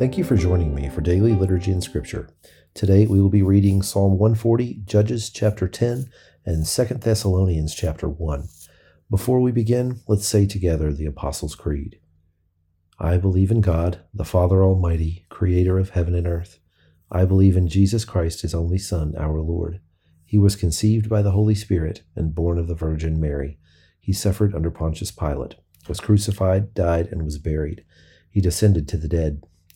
Thank you for joining me for Daily Liturgy and Scripture. Today we will be reading Psalm 140, Judges chapter 10, and 2 Thessalonians chapter 1. Before we begin, let's say together the Apostles' Creed. I believe in God, the Father Almighty, creator of heaven and earth. I believe in Jesus Christ, his only Son, our Lord. He was conceived by the Holy Spirit and born of the Virgin Mary. He suffered under Pontius Pilate, was crucified, died, and was buried. He descended to the dead.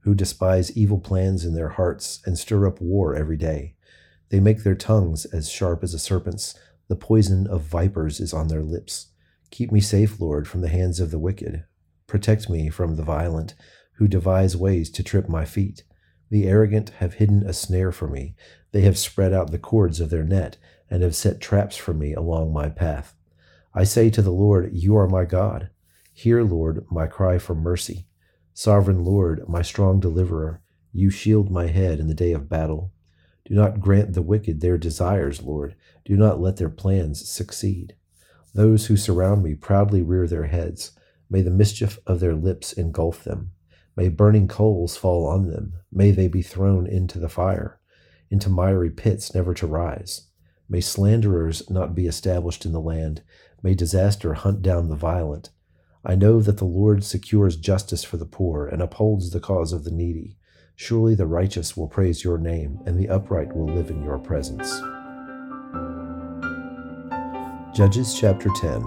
who despise evil plans in their hearts and stir up war every day. They make their tongues as sharp as a serpent's, the poison of vipers is on their lips. Keep me safe, Lord, from the hands of the wicked. Protect me from the violent, who devise ways to trip my feet. The arrogant have hidden a snare for me. They have spread out the cords of their net, and have set traps for me along my path. I say to the Lord, You are my God. Hear, Lord, my cry for mercy. Sovereign Lord, my strong deliverer, you shield my head in the day of battle. Do not grant the wicked their desires, Lord. Do not let their plans succeed. Those who surround me proudly rear their heads. May the mischief of their lips engulf them. May burning coals fall on them. May they be thrown into the fire, into miry pits never to rise. May slanderers not be established in the land. May disaster hunt down the violent. I know that the Lord secures justice for the poor and upholds the cause of the needy. Surely the righteous will praise your name, and the upright will live in your presence. Judges chapter 10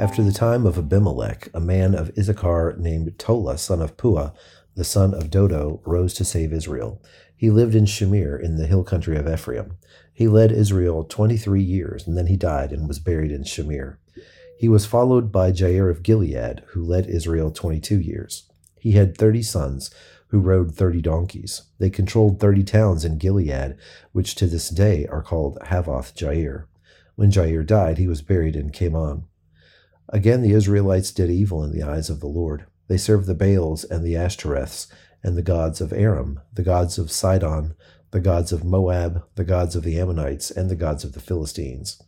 After the time of Abimelech, a man of Issachar named Tola, son of Pua, the son of Dodo, rose to save Israel. He lived in Shamir in the hill country of Ephraim. He led Israel twenty three years, and then he died and was buried in Shamir. He was followed by Jair of Gilead, who led Israel 22 years. He had 30 sons, who rode 30 donkeys. They controlled 30 towns in Gilead, which to this day are called Havoth Jair. When Jair died, he was buried in Kamon. Again, the Israelites did evil in the eyes of the Lord. They served the Baals and the Ashtoreths, and the gods of Aram, the gods of Sidon, the gods of Moab, the gods of the Ammonites, and the gods of the Philistines.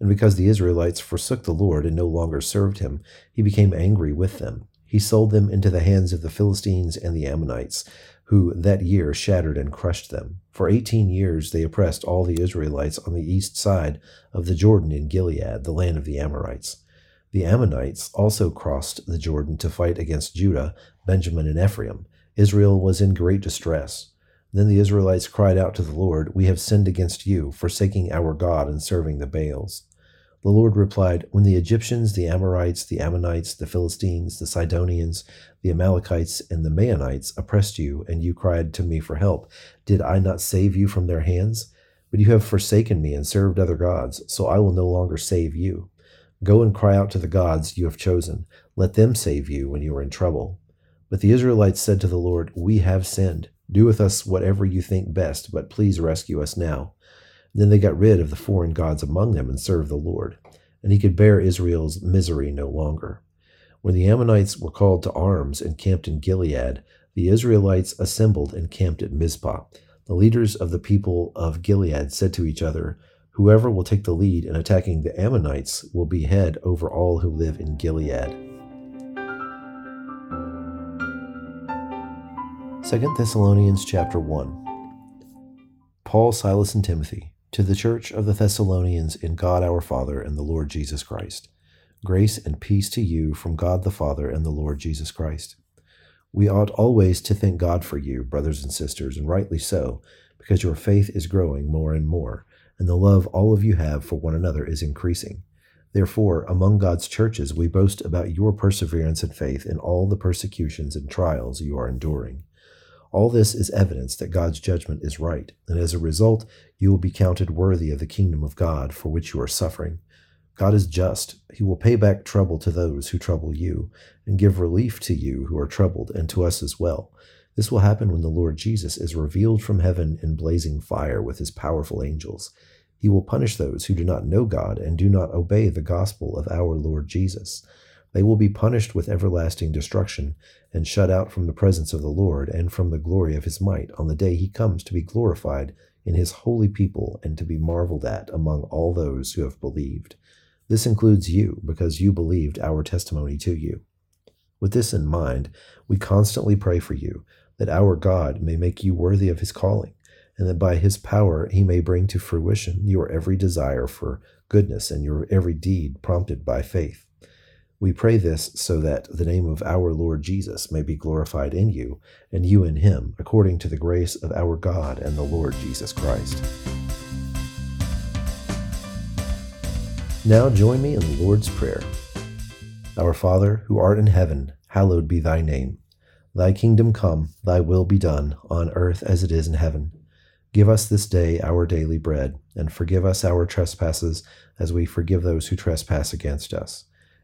And because the Israelites forsook the Lord and no longer served him, he became angry with them. He sold them into the hands of the Philistines and the Ammonites, who that year shattered and crushed them. For eighteen years they oppressed all the Israelites on the east side of the Jordan in Gilead, the land of the Amorites. The Ammonites also crossed the Jordan to fight against Judah, Benjamin, and Ephraim. Israel was in great distress. Then the Israelites cried out to the Lord, We have sinned against you, forsaking our God and serving the Baals. The Lord replied, When the Egyptians, the Amorites, the Ammonites, the Philistines, the Sidonians, the Amalekites, and the Maonites oppressed you, and you cried to me for help, did I not save you from their hands? But you have forsaken me and served other gods, so I will no longer save you. Go and cry out to the gods you have chosen. Let them save you when you are in trouble. But the Israelites said to the Lord, We have sinned. Do with us whatever you think best, but please rescue us now. Then they got rid of the foreign gods among them and served the Lord. And he could bear Israel's misery no longer. When the Ammonites were called to arms and camped in Gilead, the Israelites assembled and camped at Mizpah. The leaders of the people of Gilead said to each other, Whoever will take the lead in attacking the Ammonites will be head over all who live in Gilead. 2 Thessalonians chapter 1 Paul, Silas, and Timothy to the church of the Thessalonians in God our Father and the Lord Jesus Christ. Grace and peace to you from God the Father and the Lord Jesus Christ. We ought always to thank God for you, brothers and sisters, and rightly so, because your faith is growing more and more, and the love all of you have for one another is increasing. Therefore, among God's churches, we boast about your perseverance and faith in all the persecutions and trials you are enduring all this is evidence that God's judgment is right, and as a result, you will be counted worthy of the kingdom of God for which you are suffering. God is just. He will pay back trouble to those who trouble you, and give relief to you who are troubled, and to us as well. This will happen when the Lord Jesus is revealed from heaven in blazing fire with his powerful angels. He will punish those who do not know God and do not obey the gospel of our Lord Jesus. They will be punished with everlasting destruction and shut out from the presence of the Lord and from the glory of his might on the day he comes to be glorified in his holy people and to be marveled at among all those who have believed. This includes you, because you believed our testimony to you. With this in mind, we constantly pray for you, that our God may make you worthy of his calling, and that by his power he may bring to fruition your every desire for goodness and your every deed prompted by faith. We pray this so that the name of our Lord Jesus may be glorified in you, and you in him, according to the grace of our God and the Lord Jesus Christ. Now join me in the Lord's Prayer. Our Father, who art in heaven, hallowed be thy name. Thy kingdom come, thy will be done, on earth as it is in heaven. Give us this day our daily bread, and forgive us our trespasses as we forgive those who trespass against us